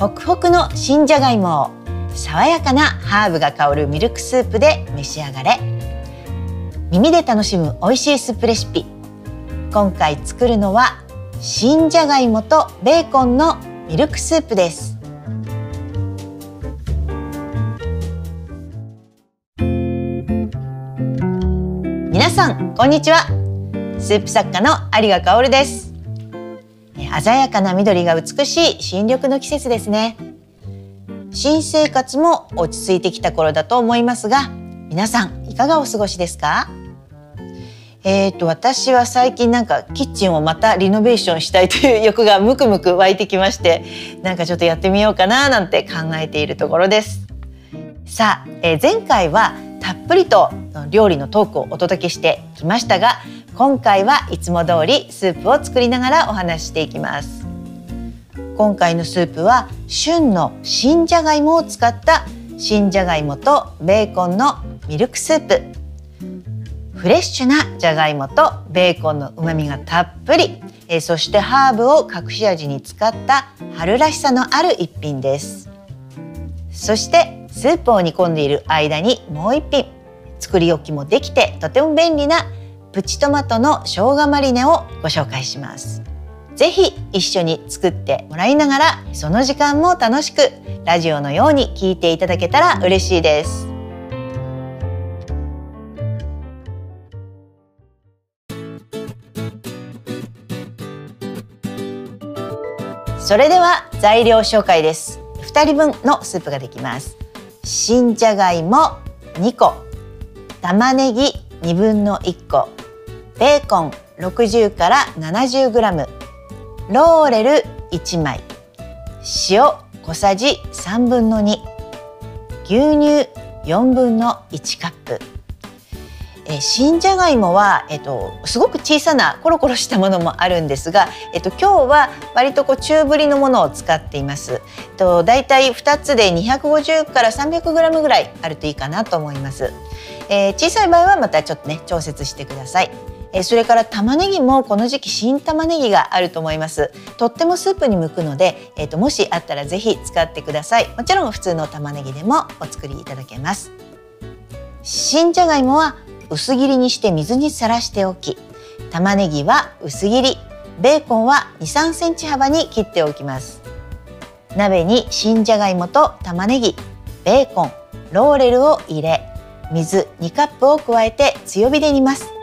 ホクホクの新じゃがいもを爽やかなハーブが香るミルクスープで召し上がれ。耳で楽しむ美味しいスープレシピ。今回作るのは新じゃがいもとベーコンのミルクスープです。皆さんこんにちは。スープ作家の有賀香です。鮮やかな緑が美しい新緑の季節ですね。新生活も落ち着いてきた頃だと思いますが皆さんいかがお過ごしですか？えーと、私は最近なんかキッチンをまたリノベーションしたいという欲がムクムク湧いてきましてなんかちょっとやってみようかななんて考えているところです。さあ、えー、前回はたっぷりと料理のトークをお届けしてきましたが今回はいつも通りスープを作りながらお話していきます。今回のスープは旬の新じゃがいもを使った新じゃがいもとベーコンのミルクスープ。フレッシュなじゃがいもとベーコンの旨味がたっぷり。えそしてハーブを隠し味に使った春らしさのある一品です。そしてスープを煮込んでいる間にもう一品。作り置きもできてとても便利なプチトマトの生姜マリネをご紹介します。ぜひ一緒に作ってもらいながらその時間も楽しくラジオのように聞いていただけたら嬉しいです。それでは材料紹介です。2人分のスープができます。新じゃがいも2個。玉ねぎ2分の1個。ベーコン60から70グラムローレル1枚塩小さじ3分の2牛乳4分の1カップえ新じゃがいもは、えっと、すごく小さなコロコロしたものもあるんですが、えっと、今日は割とこう中ぶりのものを使っています。えっと、だいたい2つで250から300グラムぐらいあるといいかなと思います。えー、小さい場合はまたちょっとね調節してください。えそれから玉ねぎもこの時期新玉ねぎがあると思います。とってもスープに向くので、えーと、もしあったらぜひ使ってください。もちろん普通の玉ねぎでもお作りいただけます。新じゃがいもは薄切りにして水にさらしておき玉ねぎは薄切りベーコンは2、3センチ幅に切っておきます。鍋に新じゃがいもと玉ねぎベーコンローレルを入れ水2カップを加えて強火で煮ます。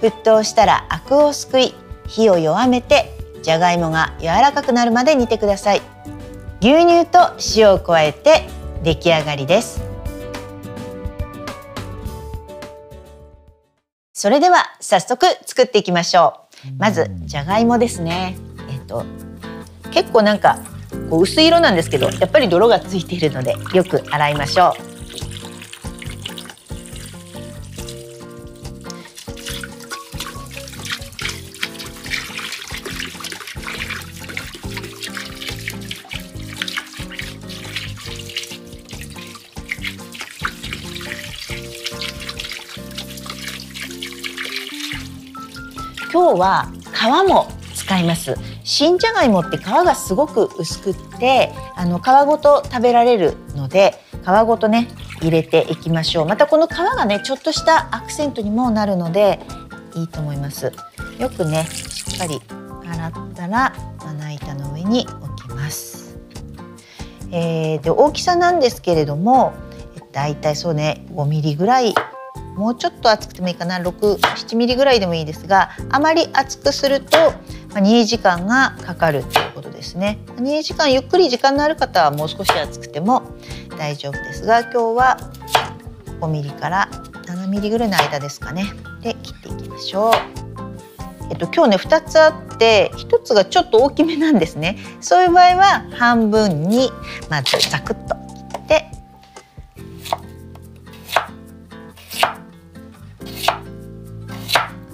沸騰したらアクをすくい火を弱めてじゃがいもが柔らかくなるまで煮てください。牛乳と塩を加えて出来上がりです。それでは早速作っていきましょう。まずじゃがいもですね。えっと結構なんかこう薄い色なんですけどやっぱり泥がついているのでよく洗いましょう。は皮も使います新じゃがいもって皮がすごく薄くってあの皮ごと食べられるので皮ごとね入れていきましょうまたこの皮がねちょっとしたアクセントにもなるのでいいと思いますよくねしっかり洗ったらまな板の上に置きます、えー、で大きさなんですけれどもだいたいそうね5ミリぐらいもうちょっと厚くてもいいかな。67ミリぐらいでもいいですがあまり厚くすると煮え時間がかかるということですね。煮え時間ゆっくり時間のある方はもう少し厚くても大丈夫ですが今日は5ミリから7ミリぐらいの間ですかね。で切っていきましょう。えっと今日ね2つあって1つがちょっと大きめなんですね。そういう場合は半分にまずザクッと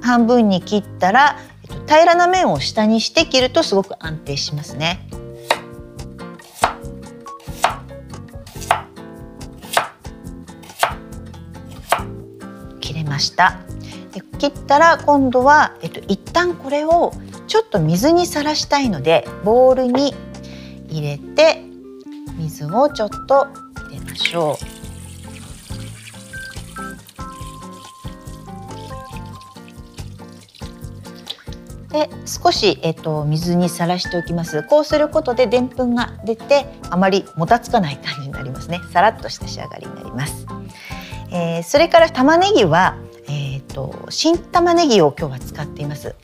半分に切ったら、えっと、平らな面を下にして切るとすごく安定しますね。切れましたで切ったら今度は、えっと、一旦これをちょっと水にさらしたいのでボウルに入れて水をちょっと入れましょう。で少し、えっと、水にさらしておきます。こうすることででんぷんが出てあまりもたつかない感じになりますね。さらっとした仕上がりになります、えー、それから玉ねぎは、えーと、新玉ねぎを今日は使っています。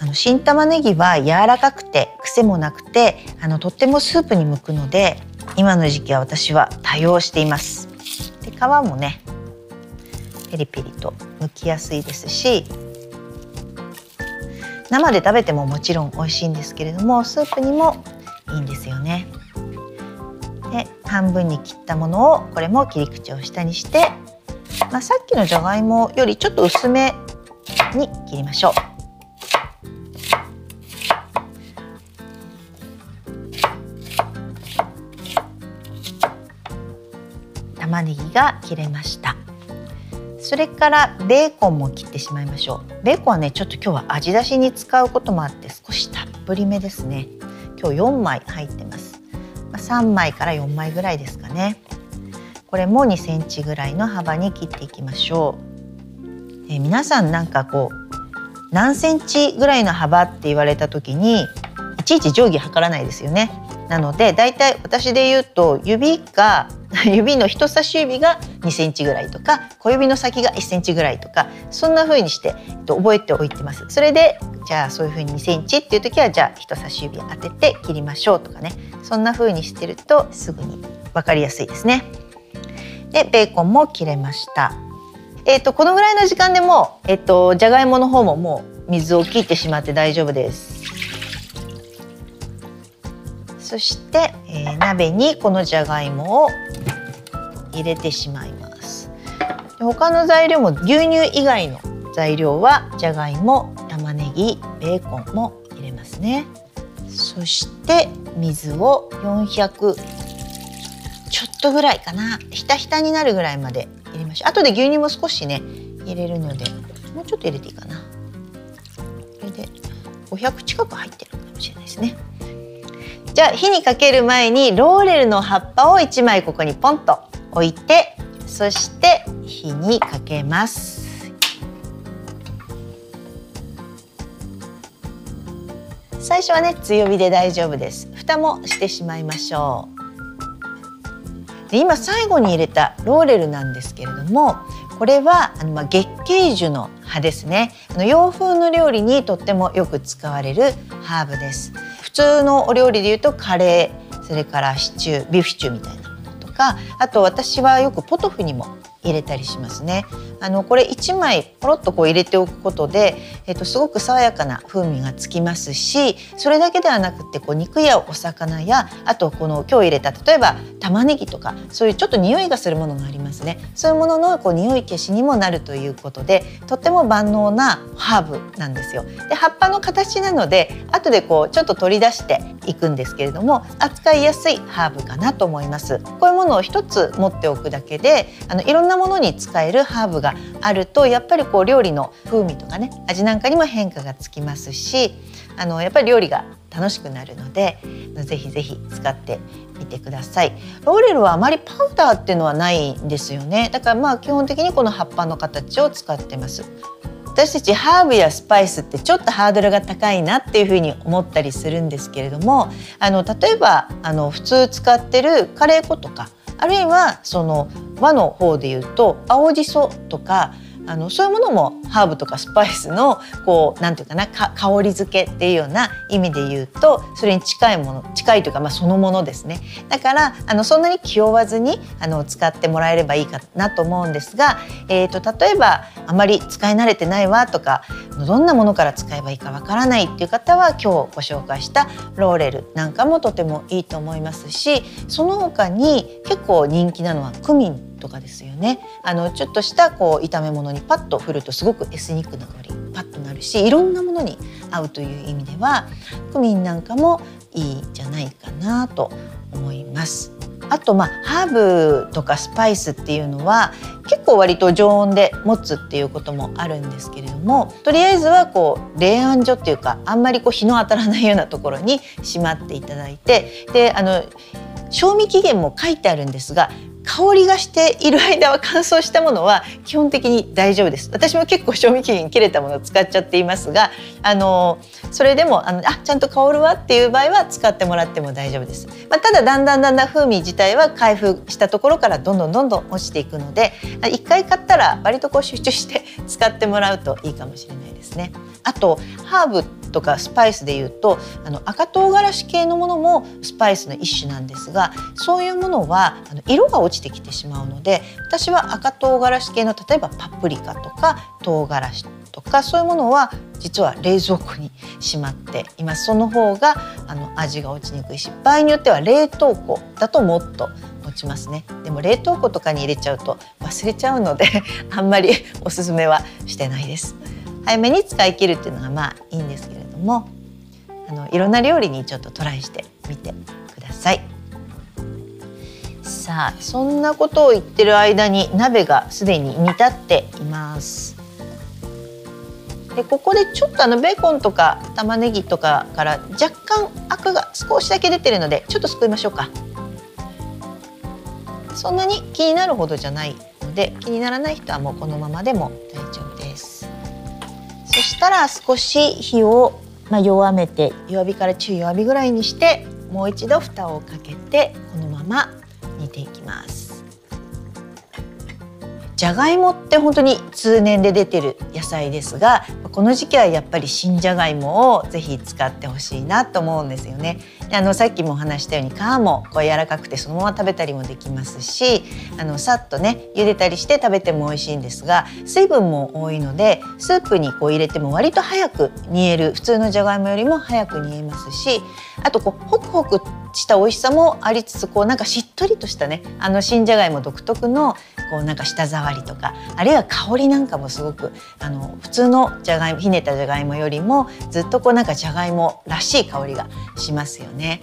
あの新玉ねぎは柔らかくて癖もなくてあのとってもスープに向くので今の時期は私は多用しています。で皮もねペリペリと剥きやすいですし生で食べてももちろん美味しいんですけれどもスープにもいいんですよね。で半分に切ったものをこれも切り口を下にして、まあ、さっきのじゃがいもよりちょっと薄めに切りましょう。玉ねぎが切れました。それからベーコンも切ってしまいましょう。ベーコンはねちょっと今日は味出しに使うこともあって少したっぷりめですね。今日4枚入ってます。3枚から4枚ぐらいですかね。これも2センチぐらいの幅に切っていきましょう、え皆さんなんかこう何センチぐらいの幅って言われた時にいちいち定規測らないですよね。なのでだいたい私で言うと指が 指の人差し指が2センチぐらいとか小指の先が1センチぐらいとかそんな風にして、えっと、覚えておいてます。それでじゃあそういう風に2センチっていう時はじゃあ人差し指当てて切りましょうとかねそんな風にしてるとすぐに分かりやすいですね。でベーコンも切れました。えっとこのぐらいの時間でもえっとじゃがいもの方ももう水を切ってしまって大丈夫です。そして、えー、鍋にこのじゃがいもを入れてしまいます。他の材料も牛乳以外の材料はじゃがいも玉ねぎベーコンも入れますね。そして水を400ちょっとぐらいかな。ひたひたになるぐらいまで入れましょう。後で牛乳も少しね入れるのでもうちょっと入れていいかな。これで500近く入ってるかもしれないですね。じゃあ火にかける前にローレルの葉っぱを1枚ここにポンと。置いてそして火にかけます。最初はね強火で大丈夫です。蓋もしてしまいましょう。で今最後に入れたローレルなんですけれどもこれはあの、まあ、月桂樹の葉ですね。あの洋風の料理にとってもよく使われるハーブです。普通のお料理でいうとカレーそれからシチュービーフシチューみたいな。かあと私はよくポトフにも入れたりしますね。あのこれ1枚ポロッとこう入れておくことで、えっと、すごく爽やかな風味がつきますしそれだけではなくてこう肉やお魚やあとこの今日入れた例えば玉ねぎとかそういうちょっと匂いがするものがありますねそういうもののこう匂い消しにもなるということでとっても万能なハーブなんですよ。で葉っぱの形なので後でこうちょっと取り出していくんですけれども扱いやすいハーブかなと思います。こういうものを一つ持っておくだけであのいろんなものに使えるハーブがあるとやっぱりこう料理の風味とかね味なんかにも変化がつきますしあのやっぱり料理が楽しくなるのでぜひぜひ使ってみてください。ローレルはあまりパウダーっていうのはないんですよね。だからまあ基本的にこの葉っぱの形を使ってます。私たちハーブやスパイスってちょっとハードルが高いなっていうふうに思ったりするんですけれどもあの例えばあの普通使ってるカレー粉とかあるいはその和の方で言うと青じそとかあのそういうものもハーブとかスパイスのこうなんていうかな香り付けっていうような意味で言うとそれに近いもの近いというかまあそのものですね。だからあのそんなに気負わずにあの使ってもらえればいいかなと思うんですが、えーと、例えばあまり使い慣れてないわとかどんなものから使えばいいかわからないっていう方は今日ご紹介したローレルなんかもとてもいいと思いますしその他に結構人気なのはクミン。とかですよねあのちょっとしたこう炒め物にパッと振るとすごくエスニックな香りパッとなるしいろんなものに合うという意味ではクミンなんかもいいんじゃないかなと思います。あとまあハーブとかスパイスっていうのは結構割と常温で持つっていうこともあるんですけれどもとりあえずはこう冷暗所っていうかあんまりこう日の当たらないようなところにしまっていただいてであの賞味期限も書いてあるんですが香りがしている間は乾燥したものは基本的に大丈夫です。私も結構賞味期限切れたものを使っちゃっていますがあのそれでもあのあちゃんと香るわっていう場合は使ってもらっても大丈夫です、まあ、ただだんだんだんだん風味自体は開封したところからどんどんどんどん落ちていくので一回買ったら割とこう集中して使ってもらうといいかもしれないですね。あとハーブとかスパイスでいうとあの赤唐辛子系のものもスパイスの一種なんですがそういうものはあの色が落ちてきてしまうので私は赤唐辛子系の例えばパプリカとか唐辛子とかそういうものは実は冷蔵庫にしまっています。その方があの味が落ちにくいし場合によっては冷凍庫だともっと落ちますね。でも冷凍庫とかに入れちゃうと忘れちゃうのであんまりおすすめはしてないです。早めに使い切るっていうのがまあいいんですけれどもあのいろんな料理にちょっとトライしてみてください。さあそんなことを言ってる間に鍋がすでに煮立っています。でここでちょっとあのベーコンとか玉ねぎとかから若干アクが少しだけ出てるのでちょっとすくいましょうか。そんなに気になるほどじゃないので気にならない人はもうこのままでも大丈夫です。そしたら少し火をまあ、弱めて弱火から中弱火ぐらいにしてもう一度蓋をかけてこのまま煮ていきますじゃがいもって本当に通年で出てる野菜ですがこの時期はやっぱり新じゃがいもをぜひ使ってほしいなと思うんですよね。あのさっきもお話したように皮もこう柔らかくてそのまま食べたりもできますしあのさっとね茹でたりして食べても美味しいんですが水分も多いのでスープにこう入れても割と早く煮える普通のじゃがいもよりも早く煮えますしあとこうホクホクした美味しさもありつつこうなんかしっとりとしたねあの新じゃがいも独特のこうなんか舌触りとかあるいは香りなんかもすごくあの普通のじゃがいもひねったじゃがいもよりもずっとこうなんかじゃがいもらしい香りがしますよね。ね。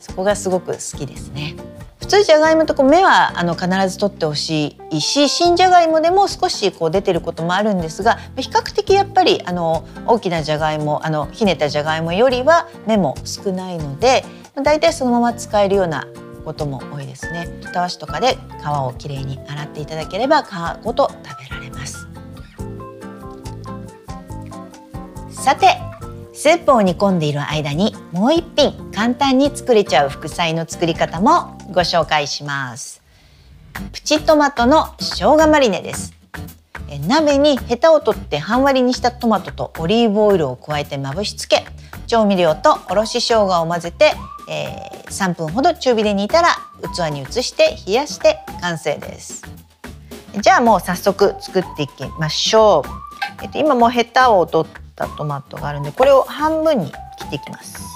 そこがすごく好きですね。普通じゃがいもとこう芽はあの必ず取ってほしいし新じゃがいもでも少しこう出てることもあるんですが比較的やっぱりあの大きなじゃがいもあのひねったじゃがいもよりは芽も少ないのでだいたいそのまま使えるようなことも多いですね。たわしとかで皮をきれいに洗っていただければ皮ごと食べられます。さてスープを煮込んでいる間にもう一品簡単に作れちゃう副菜の作り方もご紹介します。プチトマトの生姜マリネです。鍋にヘタを取って半割りにしたトマトとオリーブオイルを加えてまぶしつけ調味料とおろし生姜を混ぜてえー、3分ほど中火で煮たら器に移して冷やして完成です。じゃあもう早速作っていきましょう、えっと、今もうヘタを取ったトマトがあるんでこれを半分に切っていきます。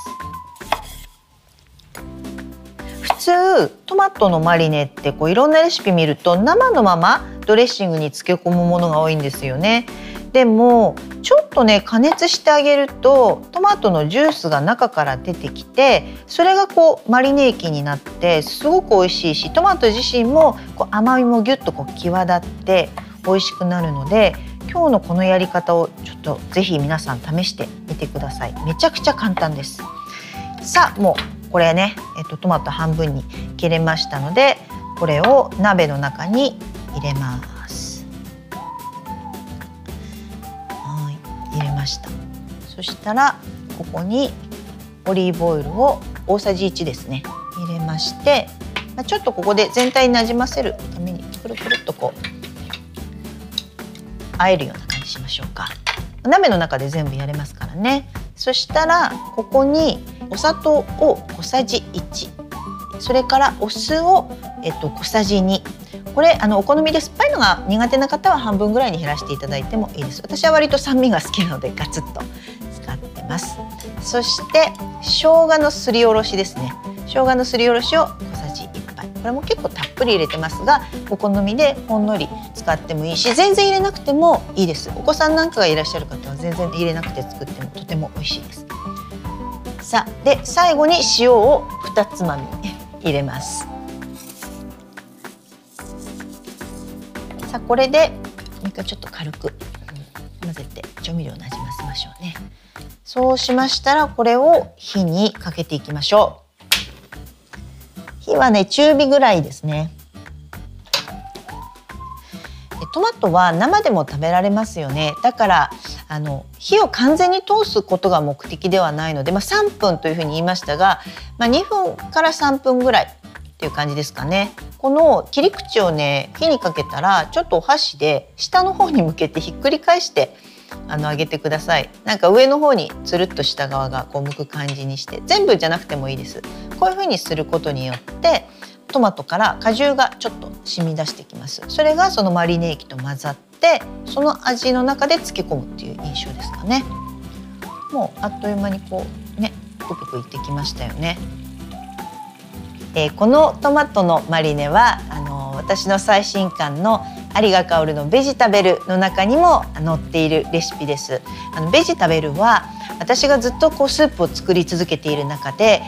普通トマトのマリネってこういろんなレシピ見ると生のままドレッシングに漬け込むものが多いんですよね。でもちょっとね加熱してあげるとトマトのジュースが中から出てきてそれがこうマリネ液になってすごく美味しいしトマト自身もこう甘みもギュッとこう際立って美味しくなるので今日のこのやり方をちょっとぜひ皆さん試してみてください。めちゃくちゃ簡単です。さあもうこれね、えっと、トマト半分に切れましたのでこれを鍋の中に入れます。はい入れました。そしたらここにオリーブオイルを大さじ1ですね。入れましてちょっとここで全体になじませるためにくるくるっとこうあえるような感じしましょうか。鍋の中で全部やれますからね。そしたらここにお砂糖を小さじ1それからお酢を、えっと、小さじ2これあのお好みで酸っぱいのが苦手な方は半分ぐらいに減らしていただいてもいいです。私は割と酸味が好きなのでガツッと使ってます。そして生姜のすりおろしですね。生姜のすりおろしを小さじ1杯。これも結構たっぷり入れてますがお好みでほんのり使ってもいいし全然入れなくてもいいです。お子さんなんかがいらっしゃる方は全然入れなくて作ってもとても美味しいです。さあで最後に塩を2つまみ入れます。さあこれでもう一回ちょっと軽く混ぜて調味料をなじませましょうね。そうしましたらこれを火にかけていきましょう。火はね中火ぐらいですね。トマトは生でも食べられますよね。だからあの火を完全に通すことが目的ではないので、まあ、3分というふうに言いましたが、まあ、2分から3分ぐらいっていう感じですかね。この切り口をね火にかけたらちょっとお箸で下の方に向けてひっくり返してあの揚げてください。なんか上の方につるっとした側がこう向く感じにして全部じゃなくてもいいです。こういう風にすることによってトマトから果汁がちょっと染み出してきます。それがそのマリネ液と混ざってその味の中で漬け込むっていう印象ですかね。もうあっという間にこうねぷくぷいってきましたよね。えー、このトマトのマリネはあの私の最新刊の有賀香のベジタベルの中にも載っているレシピです。あのベジタベルは私がずっとこうスープを作り続けている中で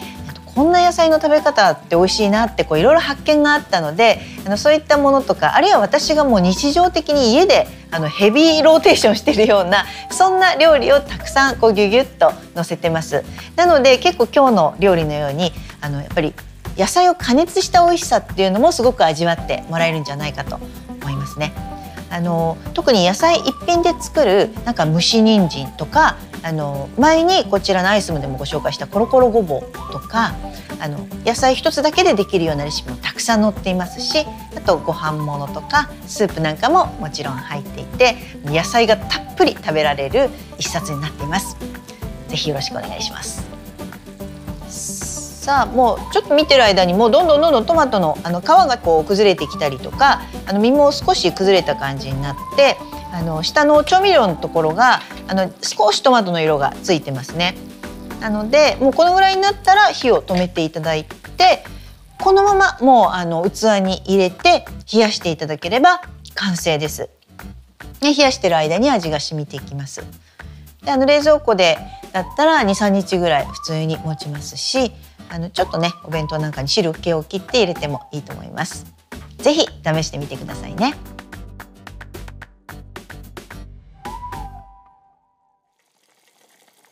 こんな野菜の食べ方って美味しいなってこういろいろ発見があったのであのそういったものとかあるいは私がもう日常的に家であのヘビーローテーションしてるようなそんな料理をたくさんこうギュギュッと載せてます。なので結構今日の料理のようにあのやっぱり野菜を加熱した美味しさっていうのもすごく味わってもらえるんじゃないかと思いますね。あの特に野菜一品で作るなんか蒸し人参とかあの前にこちらのアイスムでもご紹介したコロコロごぼうとかあの野菜一つだけでできるようなレシピもたくさん載っていますしあとご飯ものとかスープなんかももちろん入っていて野菜がたっぷり食べられる一冊になっています。ぜひよろしくお願いします。さあもうちょっと見てる間にもうどんどんどんどんトマトのあの皮がこう崩れてきたりとかあの身も少し崩れた感じになってあの下の調味料のところがあの少しトマトの色がついてますね。なのでもうこのぐらいになったら火を止めていただいてこのままもうあの器に入れて冷やしていただければ完成です。ね、冷やしてる間に味が染みていきます。であの冷蔵庫でだったら23日ぐらい普通に持ちますしあのちょっとねお弁当なんかに汁気を切って入れてもいいと思います。ぜひ試してみてくださいね。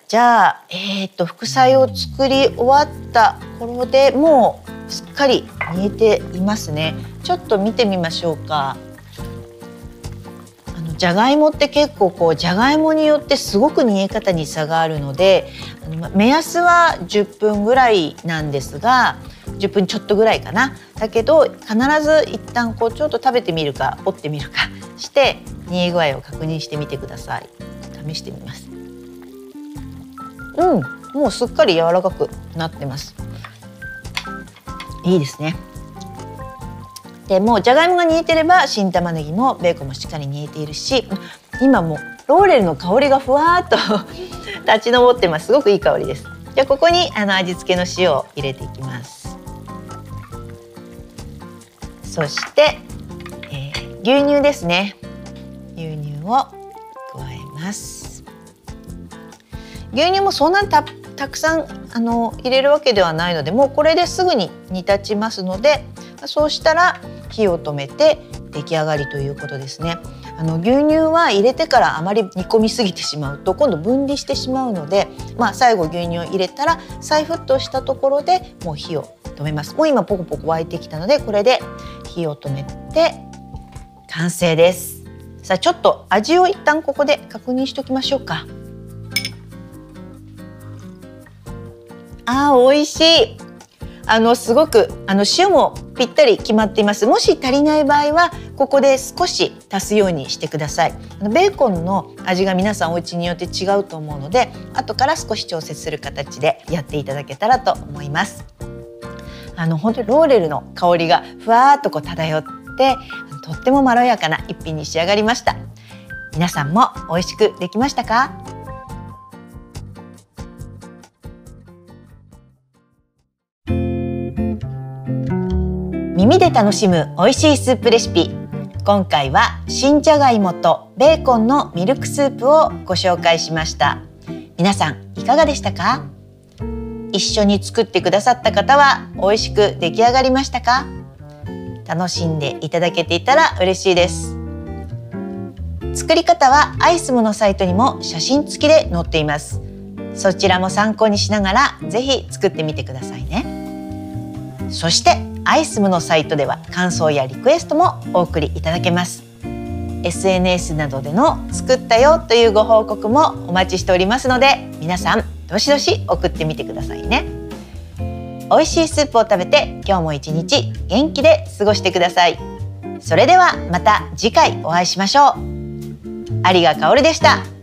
じゃあ、えーと、副菜を作り終わった頃でもうすっかり煮えていますね。ちょっと見てみましょうか。じゃがいもって結構こうじゃがいもによってすごく煮え方に差があるので目安は10分ぐらいなんですが10分ちょっとぐらいかな。だけど必ず一旦こうちょっと食べてみるか折ってみるか して煮え具合を確認してみてください。試してみます。うんもうすっかり柔らかくなってます。いいですね。でもうじゃがいもが煮えてれば新玉ねぎもベーコンもしっかり煮えているし今もローレルの香りがふわっと 立ち上ってます。すごくいい香りです。じゃあここにあの味付けの塩を入れていきます。そして、えー、牛乳ですね。牛乳を加えます。牛乳もそんなにたたくさんあの入れるわけではないのでもうこれですぐに煮立ちますのでそうしたら火を止めて出来上がりということですね。あの牛乳は入れてからあまり煮込みすぎてしまうと今度分離してしまうので、まあ、最後牛乳を入れたら再沸騰したところでもう火を止めます。もう今ポコポコ沸いてきたのでこれで火を止めて完成です。さあちょっと味を一旦ここで確認しておきましょうか。あー美味しい。あのすごくあの塩もぴったり決まっています。もし足りない場合はここで少し足すようにしてください。ベーコンの味が皆さんお家によって違うと思うので後から少し調節する形でやっていただけたらと思います。あの本当にローレルの香りがふわっとこう漂ってとってもまろやかな一品に仕上がりました。皆さんも美味しくできましたか？耳で楽しむ美味しいスープレシピ。今回は新じゃがいもとベーコンのミルクスープをご紹介しました。皆さんいかがでしたか？一緒に作ってくださった方は美味しく出来上がりましたか？楽しんでいただけていたら嬉しいです。作り方はアイスムのサイトにも写真付きで載っています。そちらも参考にしながらぜひ作ってみてくださいね。そしてアイスムのサイトでは感想やリクエストもお送りいただけます。SNS などでの作ったよというご報告もお待ちしておりますので皆さんどしどし送ってみてくださいね。美味しいスープを食べて今日も一日元気で過ごしてください。それではまた次回お会いしましょう。有賀香織でした。